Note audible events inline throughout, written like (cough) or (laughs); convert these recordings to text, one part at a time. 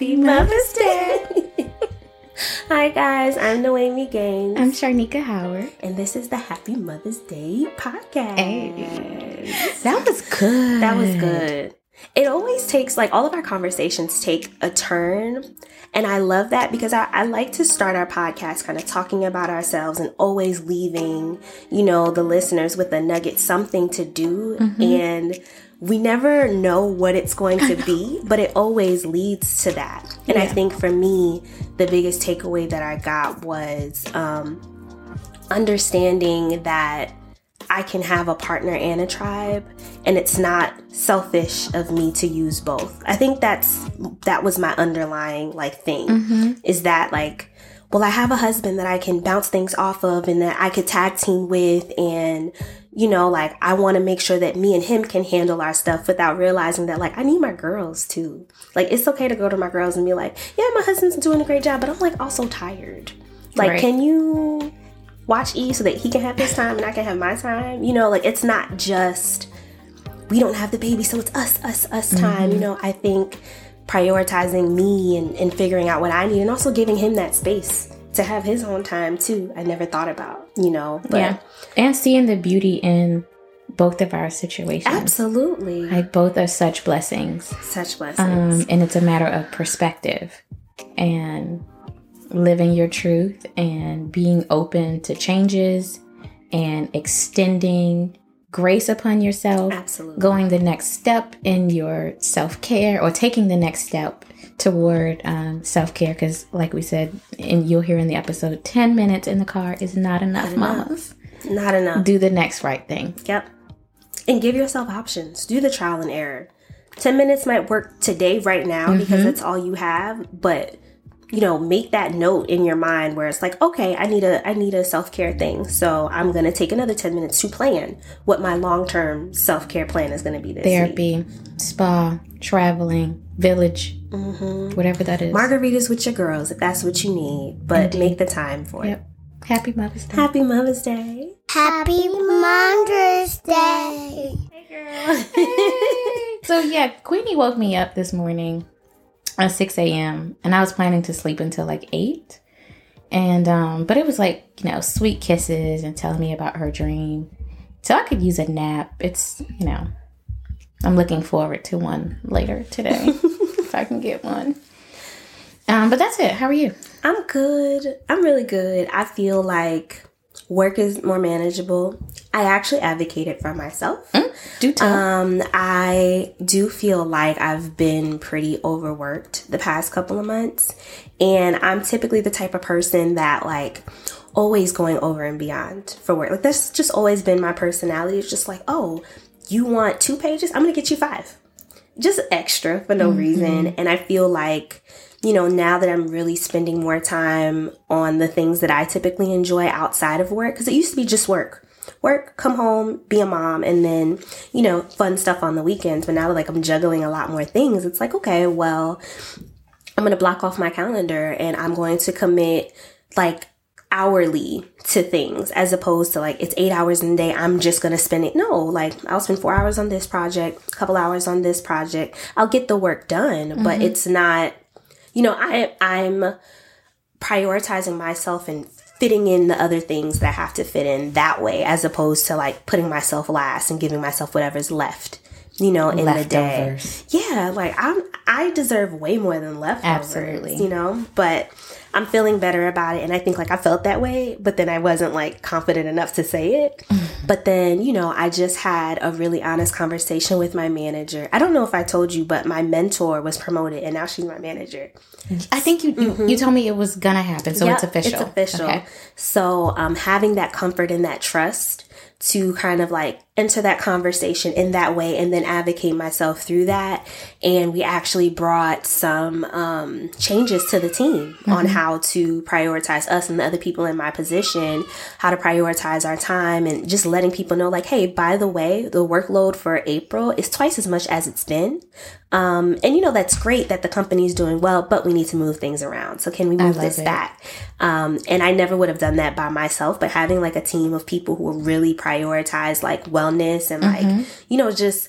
Happy Mother's Day. (laughs) Hi guys, I'm Noemi Gaines. I'm Sharnika Howard. And this is the Happy Mother's Day podcast. Hey. That was good. That was good. It always takes, like, all of our conversations take a turn. And I love that because I, I like to start our podcast kind of talking about ourselves and always leaving, you know, the listeners with a nugget, something to do. Mm-hmm. And we never know what it's going to be, but it always leads to that. And yeah. I think for me, the biggest takeaway that I got was um, understanding that I can have a partner and a tribe, and it's not selfish of me to use both. I think that's that was my underlying like thing mm-hmm. is that like well, I have a husband that I can bounce things off of and that I could tag team with and you know, like I want to make sure that me and him can handle our stuff without realizing that like I need my girls too. Like it's okay to go to my girls and be like, yeah, my husband's doing a great job, but I'm like also tired. Like, right. can you watch E so that he can have his time and I can have my time? You know, like it's not just we don't have the baby, so it's us, us, us time. Mm-hmm. You know, I think prioritizing me and, and figuring out what I need and also giving him that space to have his own time too. I never thought about, you know. But yeah. And seeing the beauty in both of our situations. Absolutely. Like both are such blessings. Such blessings. Um, and it's a matter of perspective and living your truth and being open to changes and extending grace upon yourself. Absolutely. Going the next step in your self care or taking the next step toward um, self care because, like we said, and you'll hear in the episode, 10 minutes in the car is not enough, not mamas. Enough. Not enough. Do the next right thing. Yep. And give yourself options. Do the trial and error. 10 minutes might work today, right now, mm-hmm. because that's all you have, but you know make that note in your mind where it's like okay i need a i need a self-care thing so i'm going to take another 10 minutes to plan what my long-term self-care plan is going to be this therapy week. spa traveling village mm-hmm. whatever that is margaritas with your girls if that's what you need but Indeed. make the time for yep. it happy mother's day happy mother's day happy mother's day hey girl hey. (laughs) so yeah queenie woke me up this morning at 6 a.m. and I was planning to sleep until like 8. And, um, but it was like, you know, sweet kisses and telling me about her dream. So I could use a nap. It's, you know, I'm looking forward to one later today (laughs) if I can get one. Um, but that's it. How are you? I'm good. I'm really good. I feel like work is more manageable. I actually advocated for myself. Mm, do tell. Um, I do feel like I've been pretty overworked the past couple of months, and I'm typically the type of person that like always going over and beyond for work. Like that's just always been my personality. It's just like, oh, you want two pages? I'm gonna get you five, just extra for no mm-hmm. reason. And I feel like you know, now that I'm really spending more time on the things that I typically enjoy outside of work, because it used to be just work. Work, come home, be a mom, and then, you know, fun stuff on the weekends. But now that like I'm juggling a lot more things, it's like, okay, well, I'm going to block off my calendar and I'm going to commit like hourly to things as opposed to like it's eight hours in a day i'm just gonna spend it no like i'll spend four hours on this project a couple hours on this project i'll get the work done mm-hmm. but it's not you know, I I'm prioritizing myself and fitting in the other things that I have to fit in that way as opposed to like putting myself last and giving myself whatever's left you know, in leftovers. the day. Yeah, like I'm I deserve way more than leftovers. Absolutely. You know, but I'm feeling better about it and I think like I felt that way, but then I wasn't like confident enough to say it. Mm-hmm. But then, you know, I just had a really honest conversation with my manager. I don't know if I told you, but my mentor was promoted and now she's my manager. I think you mm-hmm. you, told me it was gonna happen, so yep, it's official. It's official. Okay. So um having that comfort and that trust to kind of like enter that conversation in that way and then advocate myself through that. And we actually brought some um, changes to the team mm-hmm. on how to prioritize us and the other people in my position, how to prioritize our time, and just letting people know, like, hey, by the way, the workload for April is twice as much as it's been. Um, and you know, that's great that the company is doing well, but we need to move things around. So can we move this it. back? Um, and I never would have done that by myself, but having like a team of people who will really prioritize like wellness and like, mm-hmm. you know, just,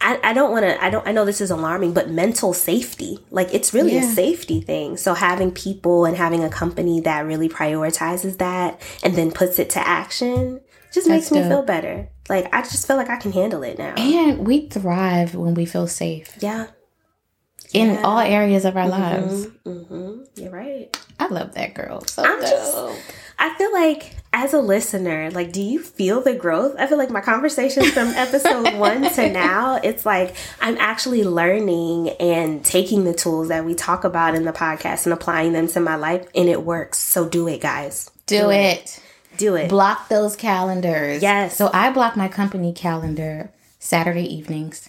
I, I don't want to i don't i know this is alarming but mental safety like it's really Yeah. a safety thing so having people and having a company that really prioritizes that and then puts it to action just makes me dope. feel better like i just feel like i can handle it now And we thrive when we feel safe yeah in Yeah. all areas of our lives. hmm you're right I love that girl. So I'm just- dope. I feel like as a listener, like, do you feel the growth? I feel like my conversations from episode (laughs) one to now, it's like I'm actually learning and taking the tools that we talk about in the podcast and applying them to my life, and it works. So do it, guys. do it. Do it. Block those calendars. Yes. So I block my company calendar Saturday evenings.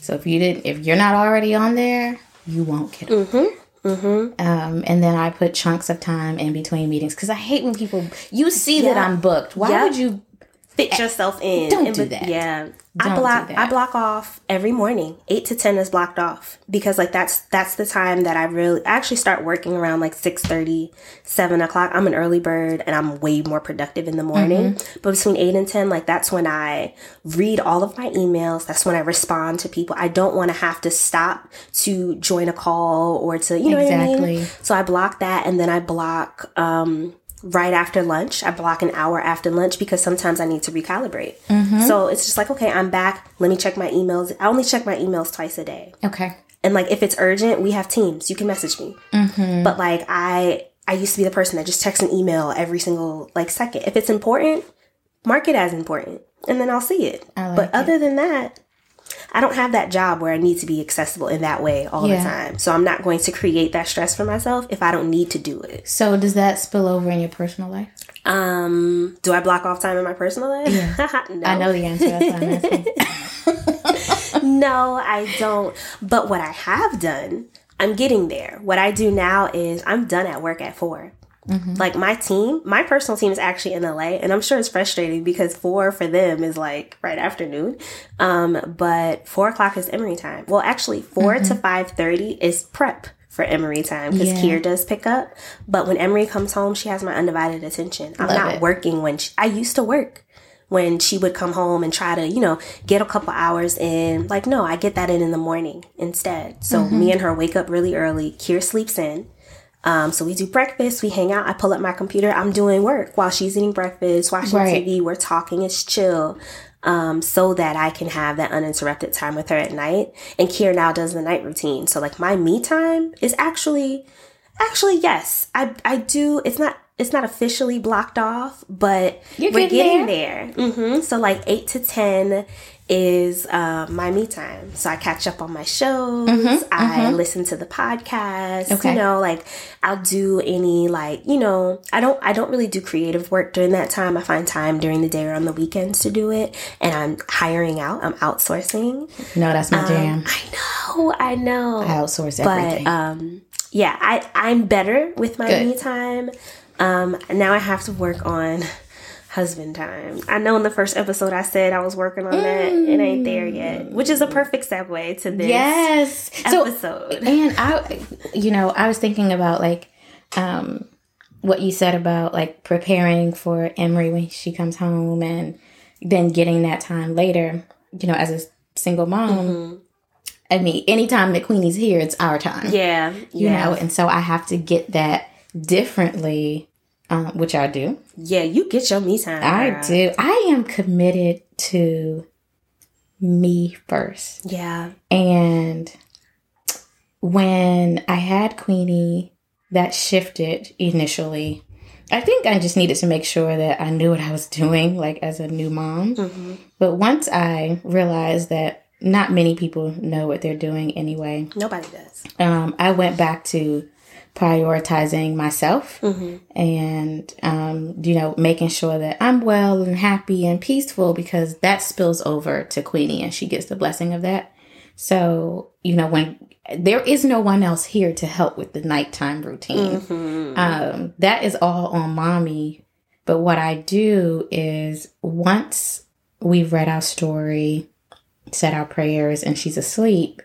So if you didn't, if you're not already on there, you won't get. Mm-hmm. Mm-hmm. Um, and then I put chunks of time in between meetings because I hate when people you see that I'm booked. Why Yeah. would you? Fit yourself in. Don't And do that. Yeah. Don't I block. I block off every morning. Eight to ten is blocked off. Because like that's that's the time that I really I actually start working around like 6 7 o'clock. I'm an early bird and I'm way more productive in the morning. Mm-hmm. But between eight and ten, like that's when I read all of my emails. That's when I respond to people. I don't want to have to stop to join a call or to you know what I Exactly. mean? So I block that and then I block um right after lunch. I block an hour after lunch because sometimes I need to recalibrate. Mm-hmm. So it's just like, okay, I'm back. Let me check my emails. I only check my emails twice a day. Okay. And like, if it's urgent, we have teams. You can message me. Mm-hmm. But like, I, I used to be the person that just texts an email every single like second. If it's important, mark it as important and then I'll see it. Like but it. other than that, I don't have that job where I need to be accessible in that way all Yeah. the time. So I'm not going to create that stress for myself if I don't need to do it. So does that spill over in your personal life? Um, do I block off time in my personal life? (laughs) no. I know the answer. That's why I'm (laughs) no, I don't. But what I have done, I'm getting there. What I do now is I'm done at work at 4 Like my team, my personal team is actually in LA, and I'm sure it's frustrating because four for them is like right afternoon. Um, but four o'clock is Emery time. Well, actually, 4 to five thirty is prep for Emery time because Yeah. Kier does pick up. But when Emery comes home, she has my undivided attention. I'm Love not it. working when she, I used to work when she would come home and try to, you know, get a couple hours in. Like, no, I get that in in the morning instead. So Mm-hmm. me and her wake up really early. Kier sleeps in. Um, so we do breakfast, we hang out, I pull up my computer, I'm doing work while she's eating breakfast, watching Right. TV, we're talking, it's chill. Um, so that I can have that uninterrupted time with her at night. And Kier now does the night routine. So like my me time is actually actually yes. I I do it's not it's not officially blocked off, but You're we're getting getting there. hmm So like eight to ten is uh, my me time. So I catch up on my shows. I listen to the podcast. Mm-hmm, Okay. You know, like I'll do any like you know I don't I don't really do creative work during that time. I find time during the day or on the weekends to do it, and I'm hiring out. I'm outsourcing. No, that's my jam. I know. I know I outsource but um yeah i i'm better with my Good. me time um now i have to work on husband time i know in the first episode i said i was working on that it ain't there yet which is a perfect segue to this yes. So and I, you know, I was thinking about like, um, what you said about like preparing for Emery when she comes home and then getting that time later, you know, as a single mom. I mean, anytime that Queenie's here, it's our time. yeah You yeah know, and so I have to get that differently, um, which I do. yeah you get your me time I do. I am committed to me first. yeah And when I had Queenie, that shifted initially. I think I just needed to make sure that I knew what I was (laughs) doing, like as a new mom. hmm But once I realized that not many people know what they're doing anyway, nobody does um, I went back to prioritizing myself hmm and um, you know making sure that i'm well and happy and peaceful because that spills over to queenie and she gets the blessing of that. So you know when there is no one else here to help with the nighttime routine. Hmm um, that is all on mommy. But what i do is once we've read our story said our prayers and she's asleep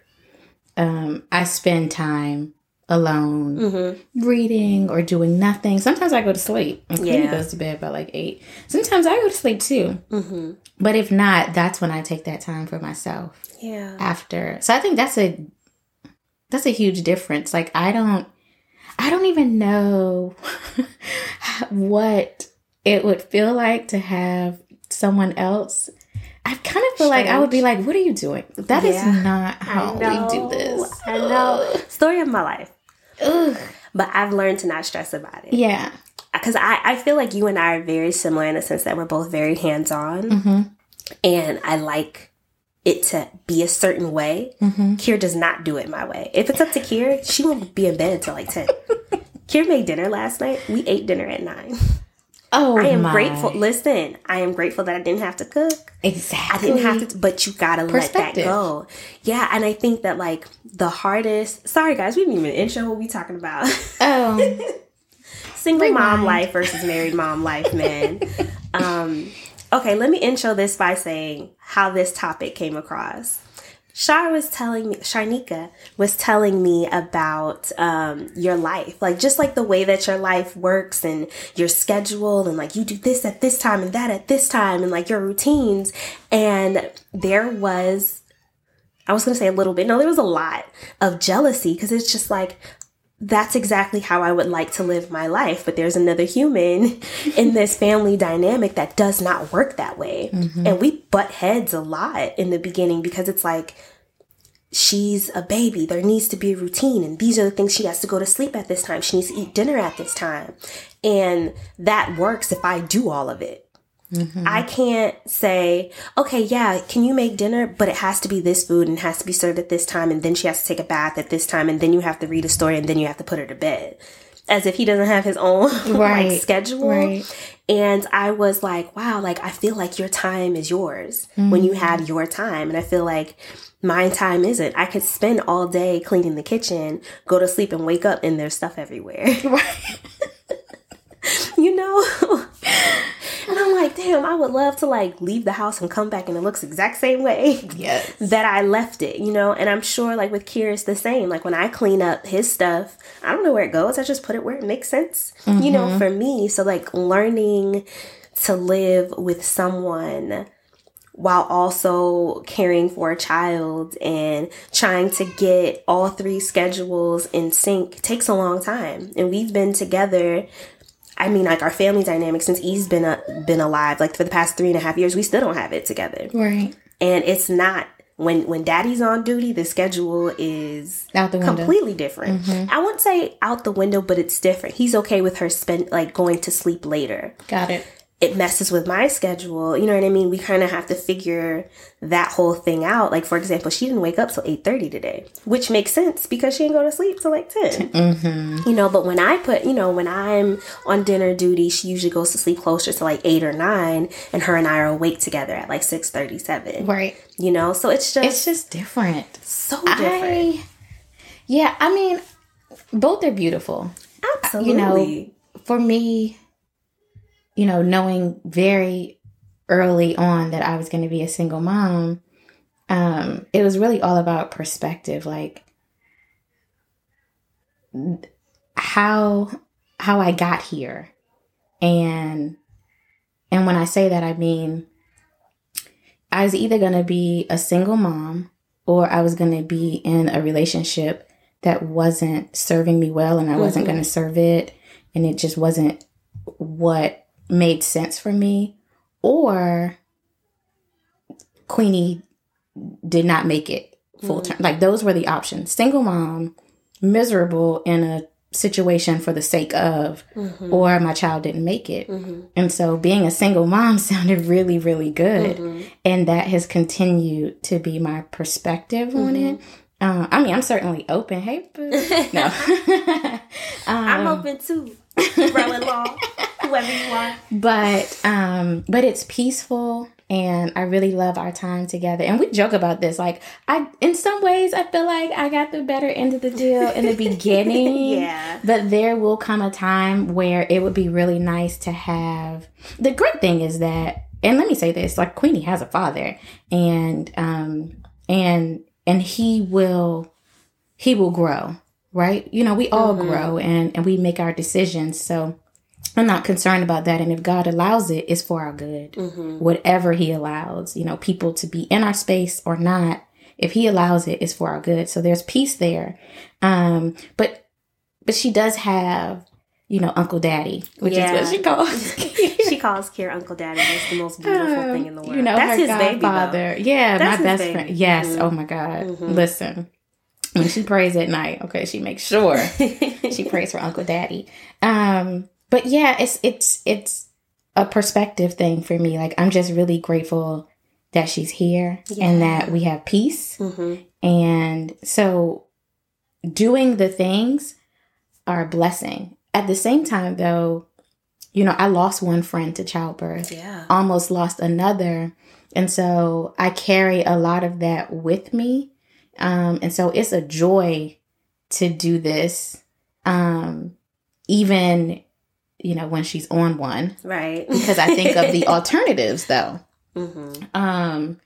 um, i spend time alone, Mm-hmm. reading or doing nothing. Sometimes I go to sleep. Queenie Yeah. goes to bed by like eight. Sometimes I go to sleep too. Mm-hmm. But if not, that's when I take that time for myself Yeah. after. So I think that's a that's a huge difference. Like I don't I don't even know (laughs) what it would feel like to have someone else. I kind of feel like I would be like, "What are you doing? That is Yeah. not how we do this." I know. (laughs) Story of my life. Ugh. But I've learned to not stress about it. Yeah. Because I, I feel like you and I are very similar in the sense that we're both very hands on. Mm-hmm. And I like it to be a certain way. Mm-hmm. Kier does not do it my way. If it's up to Kier, she won't be in bed until like 10. (laughs) Kier made dinner last night. We ate dinner at 9. Oh, I am my. grateful. Listen, I am grateful that I didn't have to cook. Exactly. I didn't have to, but you gotta let that go. Yeah, and I think that like the hardest. Sorry, guys, we didn't even intro what we talking about. Oh, (laughs) Single mom life versus married mom life, man. (laughs) um, okay, let me intro this by saying how this topic came across. Shar was telling me, Sharnika was telling me about um, your life, like just like the way that your life works and your schedule, and like you do this at this time and that at this time, and like your routines. And there was, I was gonna say a little bit, no, there was a lot of jealousy because it's just like, that's exactly how I would like to live my life. But there's another human (laughs) in this family dynamic that does not work that way. Mm-hmm. And we butt heads a lot in the beginning because it's like, she's a baby. There needs to be a routine. And these are the things she has to go to sleep at this time. She needs to eat dinner at this time. And that works if I do all of it. I mm-hmm. can't say, okay, yeah, can you make dinner? But it has to be this food and has to be served at this time. And then she has to take a bath at this time. And then you have to read a story and then you have to put her to bed. As if he doesn't have his own (laughs) Right, like schedule. right. And I was like, wow, like I feel like your time is yours when you have mm-hmm. your time. And I feel like my time isn't. I could spend all day cleaning the kitchen, go to sleep and wake up and there's stuff everywhere. (laughs) you know? and I'm like, damn, I would love to like leave the house and come back and it looks exact same way (laughs) yes. that I left it, you know? And I'm sure like with Kier, it's the same. Like when I clean up his stuff, I don't know where it goes. I just put it where it makes sense, you know, mm-hmm. for me. So like learning to live with someone while also caring for a child and trying to get all three schedules in sync takes a long time. And we've been together. I mean, like our family dynamic since E's been a, been alive, like for the past three and a half years, we still don't have it together Right. and it's not when when daddy's on duty the schedule is Out the window. completely different mm-hmm. i wouldn't say out the window but it's different he's okay with her spend like going to sleep later Got it. It messes with my schedule you know what i mean? We kind of have to figure that whole thing out. Like for example she didn't wake up till 8.30 today which makes sense because she didn't go to sleep till like 10 (laughs) mm-hmm. you know but when i put you know when i'm on dinner duty she usually goes to sleep closer to like 8 or 9 and her and i are awake together at like 6.37 Right. you know? So it's just It's just different. so different. I, yeah, I mean, both are beautiful. absolutely you know, For me, you know, knowing very early on that I was going to be a single mom, um, it was really all about perspective. Like, how how I got here, and and when I say that, I mean I was either going to be a single mom or I was going to be in a relationship that wasn't serving me well and I wasn't Mhm. going to serve it and it just wasn't what made sense for me or Queenie did not make it full time. Like those were the options. Single mom, miserable in a situation for the sake of Mhm. or my child didn't make it. Mhm. And so being a single mom (laughs) sounded really, really good. Mhm. And that has continued to be my perspective on Mm-hmm. it. Uh, I mean, I'm certainly open. Hey, boo. (laughs) no. (laughs) i'm Um, open too brother-in-law whoever you are but um but it's peaceful and I really love our time together. And we joke about this. Like I in some ways I feel like I got the better end of the deal in the (laughs) beginning. yeah But there will come a time where it would be really nice to have the great thing is that and let me say this, like Queenie has a father and um and and he will he will grow right? You know, we all grow and, and we make our decisions. So I'm not concerned about that. And if God allows it, it's for our good. Whatever He allows, you know, people to be in our space or not, if He allows it, it's for our good. So there's peace there. Um, but but she does have, you know, Uncle Daddy, which Yeah. is what she calls. (laughs) she calls Kier Uncle Daddy. That's the most beautiful Um, thing in the world. You know, That's his baby, godfather. Yeah, That's my best baby. friend. Yes. Mhm. Oh my God. Mhm. Listen, when she prays at night, okay, she makes sure (laughs) she prays for Uncle Daddy. Um, but yeah, it's it's it's a perspective thing for me. Like I'm just really grateful that she's here and that we have peace. hmm And so doing the things are a blessing. At the same time though, you know, I lost one friend to childbirth Yeah. almost lost another. And so I carry a lot of that with me. Um, and so it's a joy to do this. Um, even, you know, when she's on one, Right. (laughs) because I think of the (laughs) alternatives though. hmm Um,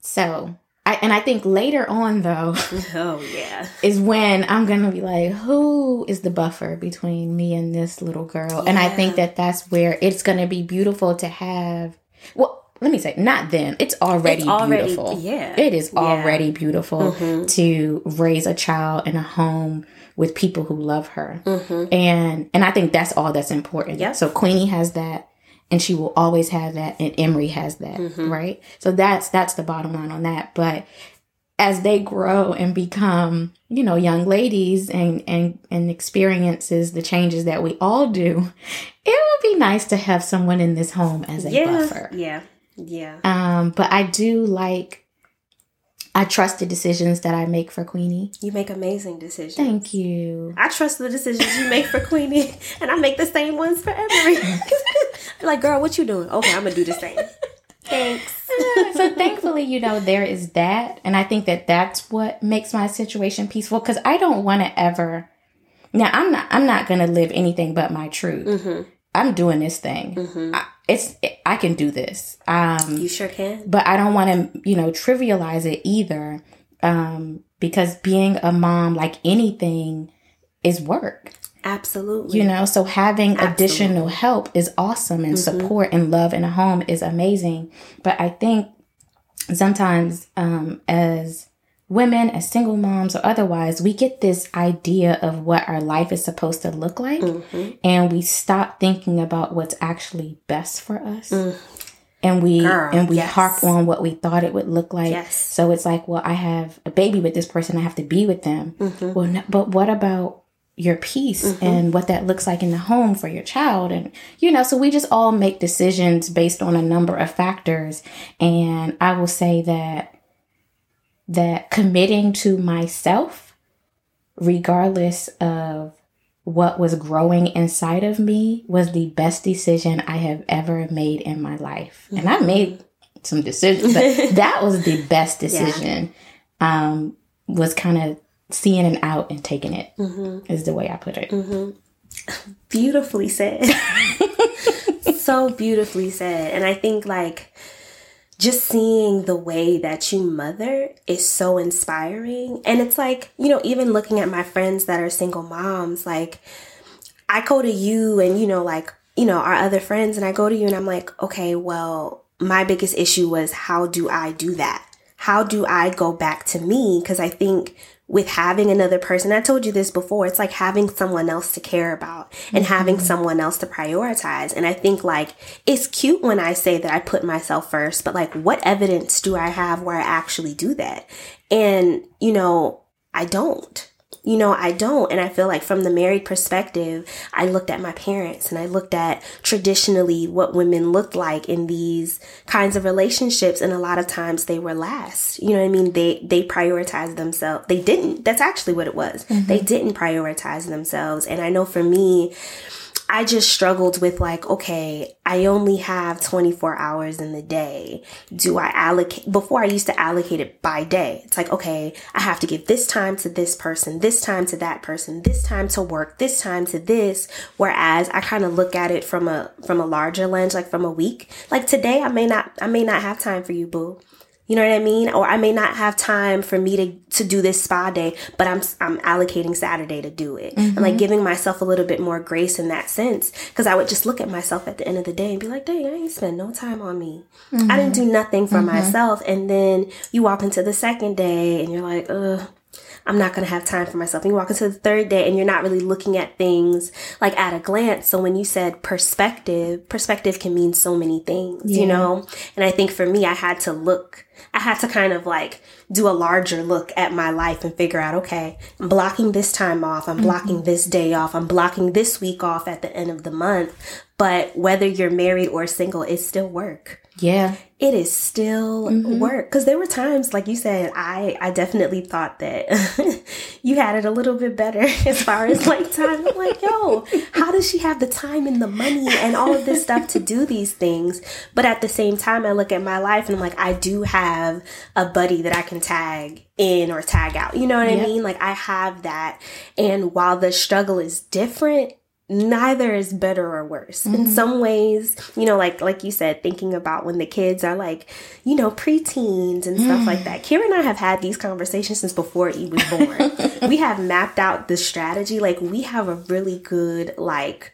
so I, and I think later on though, (laughs) Oh yeah. is when I'm going to be like, who is the buffer between me and this little girl? And I think that that's where it's going to be beautiful to have. Well, let me say, not then. It's already, It's already- beautiful. yeah. It is Yeah. already beautiful Mhm. to raise a child in a home with people who love her. hmm And and I think that's all that's important. Yep. So Queenie has that and she will always have that and Emery has that, Mhm. right? So that's that's the bottom line on that. But as they grow and become, you know, young ladies and and and experiences the changes that we all do, it would be nice to have someone in this home as a Yeah. buffer. Yeah. Yeah. Um, but I do like I trust the decisions that I make for Queenie. You make amazing decisions. Thank you. I trust the decisions you make for Queenie, (laughs) and I make the same ones for Emery. (laughs) like, girl, what you doing? Okay, I'm gonna do the same. Thanks. (laughs) so thankfully, you know, there is that. And I think that that's what makes my situation peaceful because I don't want to ever. Now, I'm not, I'm not going to live anything but my truth. hmm I'm doing this thing. hmm I, it's, I can do this. Um, You sure can. but I don't want to, you know, trivialize it either. Um, because being a mom, like anything, is work. Absolutely. you know so having Absolutely. additional help is awesome and Mhm. support and love in a home is amazing but i think sometimes um as women as single moms or otherwise we get this idea of what our life is supposed to look like hmm and we stop thinking about what's actually best for us Mm. and we Girl, and we yes. harp on what we thought it would look like Yes. so it's like well i have a baby with this person i have to be with them hmm well, no, but what about your peace Mhm. and what that looks like in the home for your child? And, you know, so we just all make decisions based on a number of factors. And I will say that, that committing to myself, regardless of what was growing inside of me, was the best decision I have ever made in my life. And I made some decisions, but (laughs) that was the best decision. Um, was kind of seeing it out and taking it hmm is the way I put it. hmm Beautifully said. (laughs) so beautifully said. And I think like just seeing the way that you mother is so inspiring. And it's like, you know, even looking at my friends that are single moms, like I go to you and, you know, like, you know, our other friends, and I go to you and I'm like, okay, well, my biggest issue was how do I do that? How do I go back to me? Because I think with having another person, I told you this before, it's like having someone else to care about and having mm-hmm. someone else to prioritize. And I think like it's cute when I say that I put myself first, but like what evidence do I have where I actually do that? And, you know, I don't. You know, I don't. And I feel like from the married perspective, I looked at my parents and I looked at traditionally what women looked like in these kinds of relationships. And a lot of times they were last. You know what I mean? They, they prioritized themselves. They didn't. That's actually what it was. They mm-hmm. didn't prioritize themselves. And I know for me, I just struggled with like, okay, I only have 24 hours in the day. Do I allocate, before I used to allocate it by day. It's like, okay, I have to give this time to this person, this time to that person, this time to work, this time to this. Whereas I kind of look at it from a, from a larger lens, like from a week. Like today, I may not, I may not have time for you, boo. You know what I mean? Or I may not have time for me to, to do this spa day, but I'm, I'm allocating Saturday to do it. And like mm-hmm. giving myself a little bit more grace in that sense. Cause I would just look at myself at the end of the day and be like, dang, I ain't spend no time on me. I didn't mm-hmm. do nothing for mm-hmm. myself. And then you walk into the second day and you're like, ugh. I'm not going to have time for myself. And you walk into the third day and you're not really looking at things like at a glance. So when you said perspective, perspective can mean so many things, you know? And I think for me, I had to look, I had to kind of like do a larger look at my life and figure out, okay, I'm blocking this time off. I'm blocking mm-hmm. this day off. I'm blocking this week off at the end of the month. But whether you're married or single, it's still work Yeah. it is still mm-hmm. work. Because there were times like you said i i definitely thought that (laughs) you had it a little bit better (laughs) as far as like time. I'm like yo how does she have the time and the money and all of this stuff to do these things? But at the same time i look at my life and i'm like i do have a buddy that i can tag in or tag out. You know what i mean? Like i have that. And while the struggle is different neither is better or worse. In mm-hmm. some ways you know like like you said thinking about when the kids are like you know preteens and stuff like that. Mm. Kier and i have had these conversations since before he was born. (laughs) We have mapped out the strategy. Like we have a really good like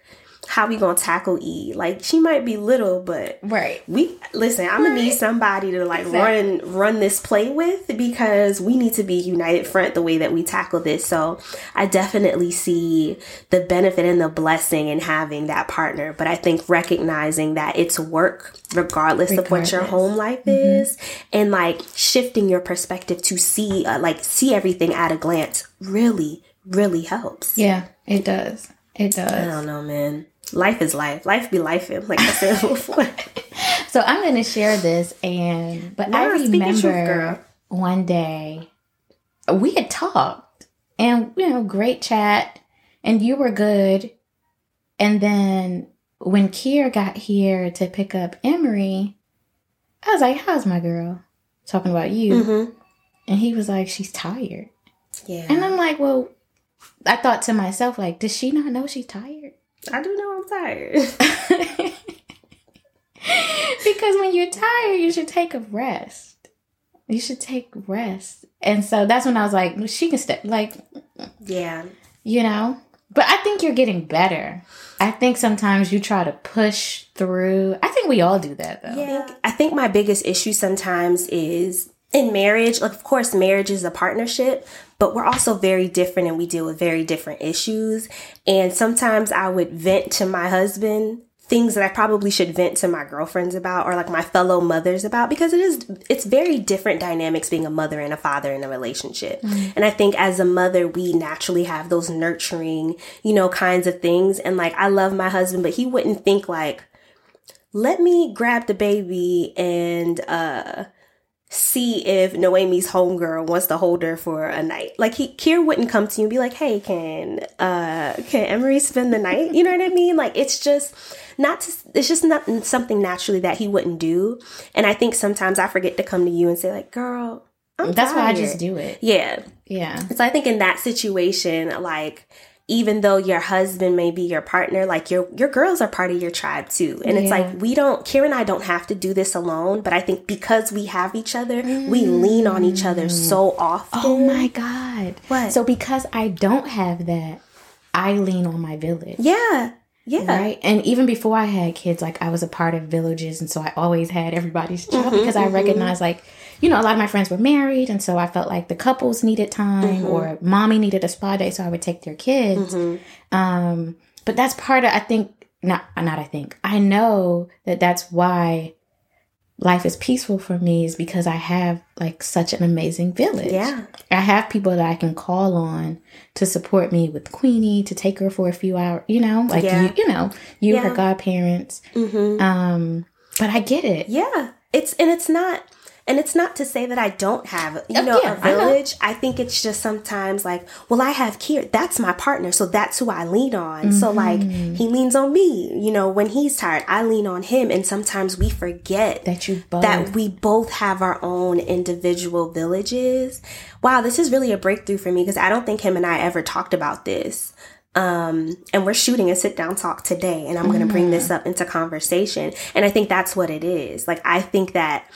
how we gonna tackle e. Like she might be little but Right. we listen i'm gonna need somebody to like run run this play with because we need to be united front the way that we tackle this. So i definitely see the benefit and the blessing in having that partner but i think recognizing that it's work regardless, of what your home life is and like shifting your perspective to see uh, like see everything at a glance really really helps. Yeah, it does. It does. i don't know man life is life life be life like i said (laughs) before So I'm going to share this, and but I your truth, remember girl. one day we had talked, and you know, great chat, and you were good, and then when Kier got here to pick up Emery, I was like, "How's my girl?" Talking about you, hmm and he was like, "She's tired," yeah and I'm like, "Well." I thought to myself, like, does she not know she's tired? I do know I'm tired. (laughs) because when you're tired, you should take a rest. You should take rest. And so that's when I was like, she can step, like, yeah. you know? But I think you're getting better. I think sometimes you try to push through. I think we all do that, though. Yeah. I think my biggest issue sometimes is in marriage. Like, of course, marriage is a partnership, but we're also very different and we deal with very different issues. And sometimes I would vent to my husband things that I probably should vent to my girlfriends about or like my fellow mothers about because it is it's very different dynamics being a mother and a father in a relationship. And I think as a mother we naturally have those nurturing, you know, kinds of things and like I love my husband but he wouldn't think like let me grab the baby and uh see if Noemi's homegirl wants to hold her for a night. Like he Kier wouldn't come to you and be like, "Hey, can uh can Emery spend the night?" You know what I mean? Like it's just not to, it's just not something naturally that he wouldn't do. And I think sometimes I forget to come to you and say like, "Girl, I'm That's why I just do it. Yeah. Yeah. So I think in that situation, like even though your husband may be your partner, like your your girls are part of your tribe too. And it's like we don't Kier and I don't have to do this alone, but I think because we have each other, we lean on each other so often. Oh my God. What? So because I don't have that, I lean on my village. Yeah. Yeah. Right. And even before I had kids, like I was a part of villages. And so I always had everybody's child Mm-hmm, because I recognized, like, you know, a lot of my friends were married. And so I felt like the couples needed time Mm-hmm. or mommy needed a spa day. So I would take their kids. Um, but that's part of, I think, not, not I think, I know that that's why life is peaceful for me is because I have like such an amazing village. Yeah. I have people that I can call on to support me with Queenie to take her for a few hours. You know, like Yeah. you, you know, you her godparents. Mm-hmm. Um, but I get it. Yeah. It's and it's not and it's not to say that I don't have, you know, yeah, a I village. I, think it's just sometimes like, well, I have Kier. That's my partner, so that's who I lean on. So like, Mm-hmm. he leans on me. You know, when he's tired, I lean on him. And sometimes we forget That you both. that we both have our own individual villages. Wow, this is really a breakthrough for me because I don't think him and I ever talked about this. Um, and we're shooting a sit down talk today, and I'm going to bring this up into conversation. And I think that's what it is. Like, I think that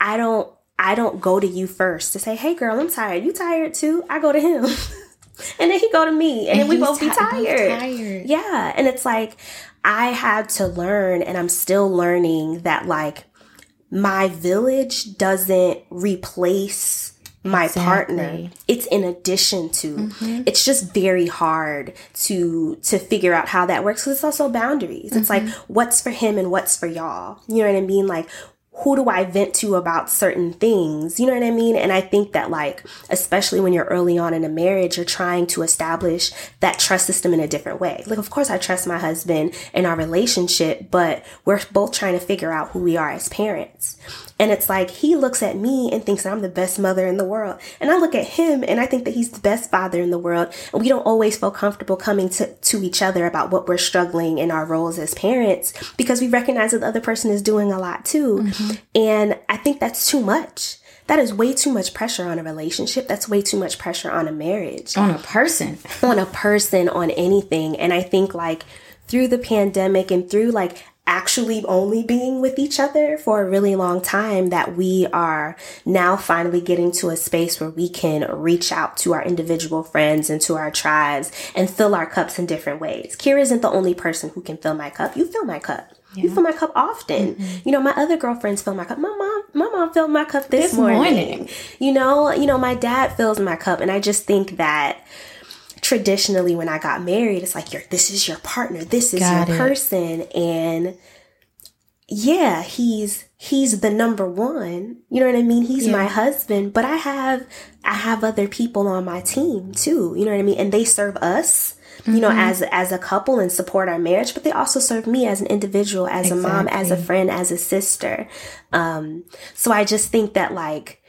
I don't, I don't go to you first to say, "Hey, girl, I'm tired. You tired too?" I go to him, (laughs) and then he go to me, and, then we both be ti- both tired. tired. Yeah, and it's like I had to learn, and I'm still learning that like my village doesn't replace my partner. It's in addition to. Mm-hmm. It's just very hard to to figure out how that works because it's also boundaries. It's like mm-hmm. what's for him and what's for y'all? You know what i mean? Like who do I vent to about certain things? You know what I mean? And I think that, like, especially when you're early on in a marriage, you're trying to establish that trust system in a different way. Like, of course, I trust my husband in our relationship, but we're both trying to figure out who we are as parents. And it's like he looks at me and thinks that I'm the best mother in the world. And I look at him and I think that he's the best father in the world. And we don't always feel comfortable coming to, to each other about what we're struggling in our roles as parents because we recognize that the other person is doing a lot too. Mm-hmm. And I think that's too much. That is way too much pressure on a relationship. That's way too much pressure on a marriage On a person. on a person on anything and i think like through the pandemic and through like actually only being with each other for a really long time that we are now finally getting to a space where we can reach out to our individual friends and to our tribes and fill our cups in different ways. Kier isn't the only person who can fill my cup. You fill my cup. You fill my cup often. Mm-hmm. You know, my other girlfriends fill my cup. My mom, my mom filled my cup this, This morning. morning. You know, you know, my dad fills my cup, and I just think that traditionally when I got married, it's like, you're, this is your partner, this is Got your it. person. And yeah, he's, he's the number one. You know what I mean? He's my husband, but I have, I have other people on my team too. You know what I mean? And they serve us. You know, as as a couple and support our marriage, but they also serve me as an individual, as a mom, as a friend, as a sister. Um, so I just think that like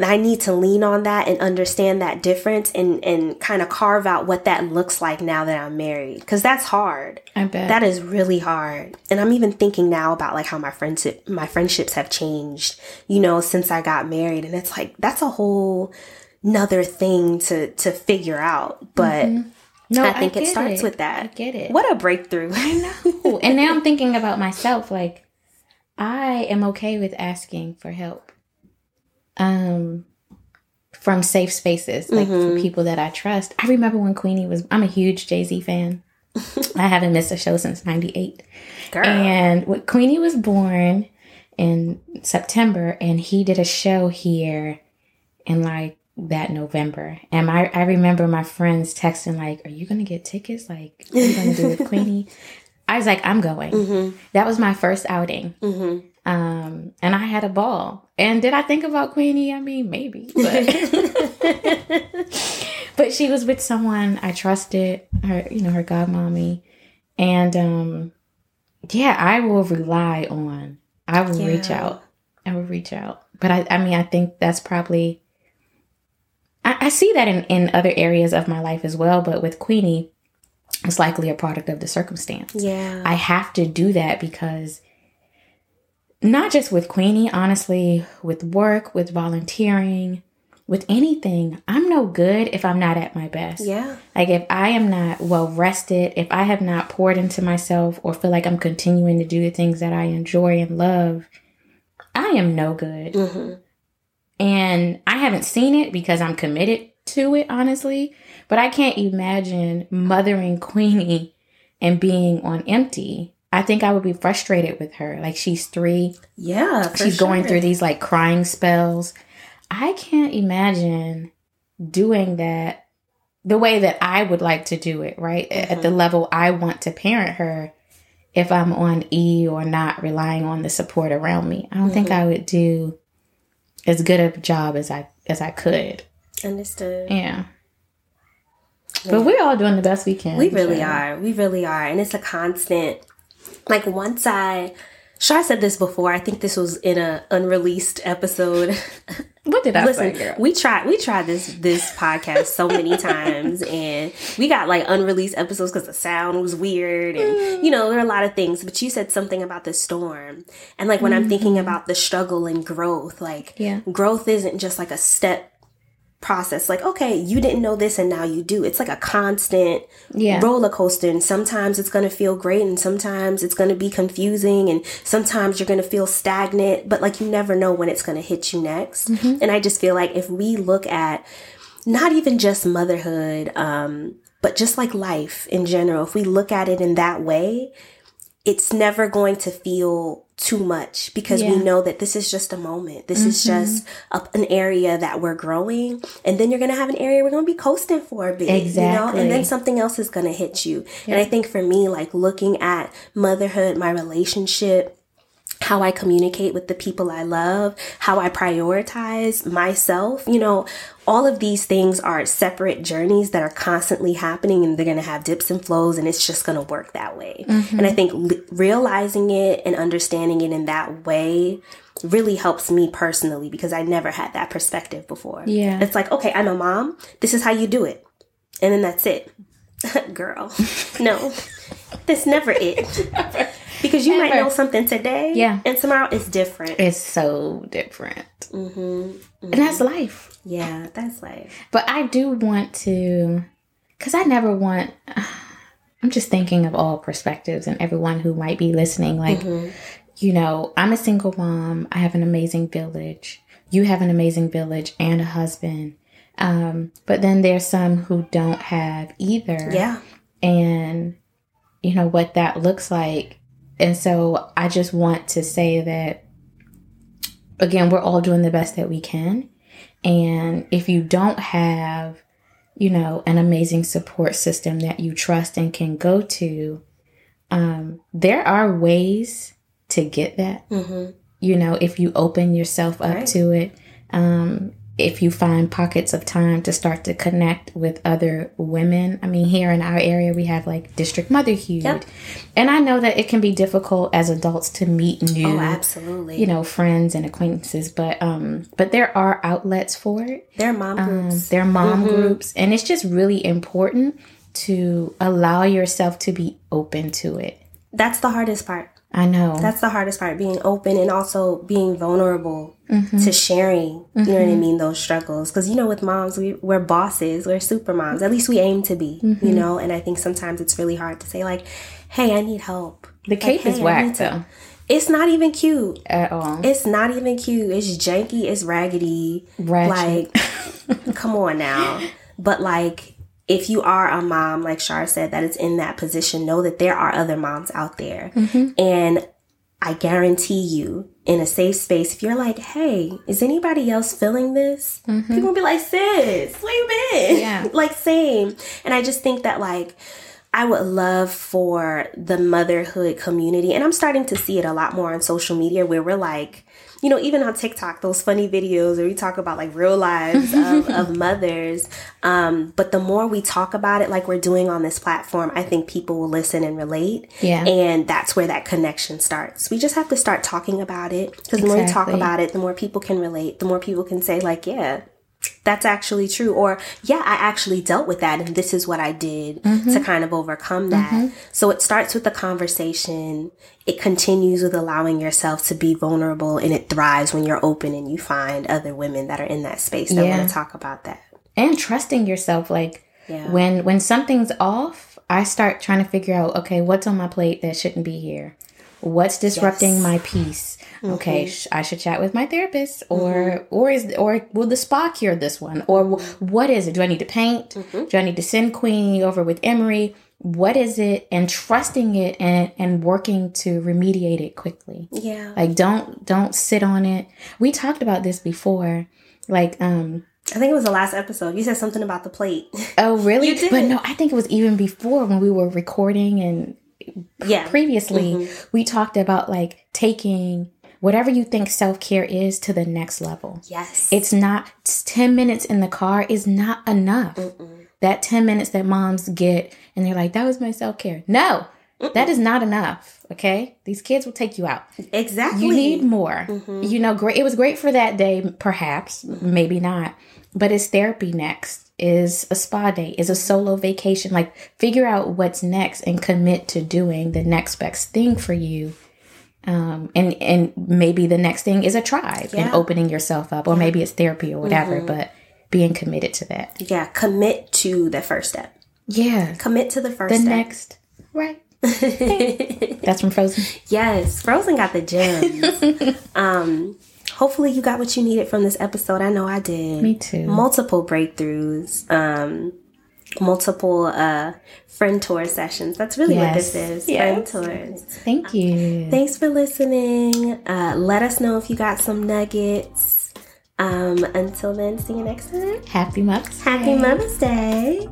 I need to lean on that and understand that difference and and kind of carve out what that looks like now that I'm married cuz that's hard. I bet. That is really hard. And I'm even thinking now about like how my friendship my friendships have changed, you know, since I got married and it's like that's a whole another thing to to figure out. But mm-hmm. no, I think it starts it. with that. I get it. What a breakthrough. I know. and now I'm thinking about myself. Like, I am okay with asking for help. Um, from safe spaces, like from mm-hmm. people that I trust. I remember when Queenie was. I'm a huge Jay Z fan. (laughs) I haven't missed a show since '98. Girl. And when Queenie was born in September, and he did a show here in like that November. And I, I remember my friends texting like, "Are you gonna get tickets? Like, what are you gonna do with (laughs) Queenie?" I was like, "I'm going." Mm-hmm. That was my first outing. Mm-hmm. Um, and I had a ball. And did I think about Queenie? I mean, maybe, but (laughs) but she was with someone I trusted. Her, you know, her godmommy, and um, yeah, I will rely on. I will reach out. I will reach out. But I, I mean, I think that's probably. I, I see that in in other areas of my life as well, but with Queenie, it's likely a product of the circumstance. yeah. I have to do that because not just with Queenie, honestly, with work, with volunteering, with anything, I'm no good if I'm not at my best. yeah. Like if I am not well rested, if I have not poured into myself or feel like I'm continuing to do the things that I enjoy and love, I am no good. Mm-hmm. And I haven't seen it because I'm committed to it, honestly. But I can't imagine mothering (laughs) Queenie and being on empty. I think I would be frustrated with her. Like she's three, Yeah. she's going through these like crying spells. I can't imagine doing that the way that I would like to do it, right? At the mm-hmm. level I want to parent her if I'm on E or not relying on the support around me. I don't think mm-hmm. I would do as good a job as I as I could. Understood. Yeah. But we're all doing the best we can. We really so. are. We really are. And it's a constant. Like once I, sure I said this before. I think this was in a unreleased episode. (laughs) What did I Listen, say, we tried we tried this this podcast so many times, and we got like unreleased episodes because the sound was weird, and you know there are a lot of things. But you said something about the storm, and like when I'm thinking mm-hmm. about the struggle and growth, like Yeah. growth isn't just like a step process. Like, okay, you didn't know this and now you do. It's like a constant Yeah. roller coaster. And sometimes it's going to feel great and sometimes it's going to be confusing and sometimes you're going to feel stagnant, but like you never know when it's going to hit you next. And I just feel like if we look at not even just motherhood, um, but just like life in general, if we look at it in that way, it's never going to feel too much because we know that this is just a moment. This is mm-hmm. just a, an area that we're growing. And then you're going to have an area we're going to be coasting for a bit. You know? And then something else is going to hit you. And I think for me, like looking at motherhood, my relationship, how I communicate with the people I love, how I prioritize myself. You know, all of these things are separate journeys that are constantly happening and they're going to have dips and flows and it's just going to work that way. Mm-hmm. And I think li- realizing it and understanding it in that way really helps me personally because I never had that perspective before. Yeah. It's like, okay, I'm a mom. This is how you do it. And then that's it. (laughs) Girl, (laughs) no, that's never it. (laughs) Because you might know something today, Yeah. and tomorrow it's different. It's so different. Mm-hmm. And that's life. Yeah, that's life. But I do want to, because I never want, I'm just thinking of all perspectives and everyone who might be listening. Like, Mm-hmm. you know, I'm a single mom, I have an amazing village. You have an amazing village and a husband. Um, but then there's some who don't have either. Yeah, and you know what that looks like. And so I just want to say that again, we're all doing the best that we can. And if you don't have, you know, an amazing support system that you trust and can go to, um, there are ways to get that. hmm You know, if you open yourself up Right. to it, um, if you find pockets of time to start to connect with other women. I mean, here in our area, we have like District Motherhood. Yep. And I know that it can be difficult as adults to meet new, oh, absolutely. you know, friends and acquaintances, but um, but there are outlets for it. they're mom Um, groups. there are mom Mm-hmm. groups, and it's just really important to allow yourself to be open to it. that's the hardest part. I know. That's the hardest part. Being open and also being vulnerable Mm-hmm. to sharing. You know what I mean? Those struggles. Because you know, with moms, we, we're bosses. We're super moms. At least we aim to be. Mm-hmm. You know. And I think sometimes it's really hard to say like, "Hey, I need help." the cape is hey, I whack though, It's not even cute. at all. It's not even cute. It's janky. It's raggedy. Ratchet. Like, come on now. (laughs) But like, if you are a mom, like Shar said, that is in that position, know that there are other moms out there. Mm-hmm. And I guarantee you, in a safe space, if you're like, hey, is anybody else feeling this? People will be like, sis, where you been? Mm-hmm. Yeah. (laughs) like, same. And I just think that, like, I would love for the motherhood community, and I'm starting to see it a lot more on social media where we're like, you know, even on TikTok, those funny videos where we talk about like real lives of, (laughs) of mothers. Um, but the more we talk about it, like we're doing on this platform, I think people will listen and relate. Yeah. And that's where that connection starts. We just have to start talking about it because the more we talk about it, the more people can relate, the more people can say, like, yeah, that's actually true. Or, yeah, I actually dealt with that and this is what I did to kind of overcome that. So it starts with the conversation. It continues with allowing yourself to be vulnerable and it thrives when you're open and you find other women that are in that space that Yeah. want to talk about that. and trusting yourself like Yeah. when when something's off i start trying to figure out okay what's on my plate that shouldn't be here what's disrupting Yes. Mm-hmm. my peace okay sh- i should chat with my therapist or or is or will the spa cure this one or wh- what is it do i need to paint Mm-hmm. do i need to send queenie over with emery what is it and trusting it and and working to remediate it quickly Yeah. like don't don't sit on it we talked about this before like um I think it was the last episode. You said something about the plate. Oh, (laughs) really? You did. But no, I think it was even before when we were recording and yeah. previously Mm-hmm. we talked about like taking whatever you think self-care is to the next level. Yes. It's not it's 10 minutes in the car is not enough. That 10 minutes that moms get and they're like that was my self-care. No. That is not enough, okay? These kids will take you out. exactly. You need more. Mm-hmm. You know, great. It was great for that day, perhaps, maybe not. But is therapy next? Is a spa day? Is a solo vacation? Like, figure out what's next and commit to doing the next best thing for you. Um, and and maybe the next thing is a tribe and opening yourself up, or maybe it's therapy or whatever. Mm-hmm. But being committed to that. Yeah, commit to the first step. Yeah. Commit to the first The step. next. Right. (laughs) That's from Frozen. Yes, Frozen got the gems. (laughs) um, hopefully you got what you needed from this episode. I know I did. Me too. Multiple breakthroughs. Um, multiple uh, friend tour sessions. That's really yes. what this is. Yes. Friend tours. Thank you. Thanks for listening. Uh, let us know if you got some nuggets. Um, until then, see you next time. Happy Mother's Happy Day. Mother's Day.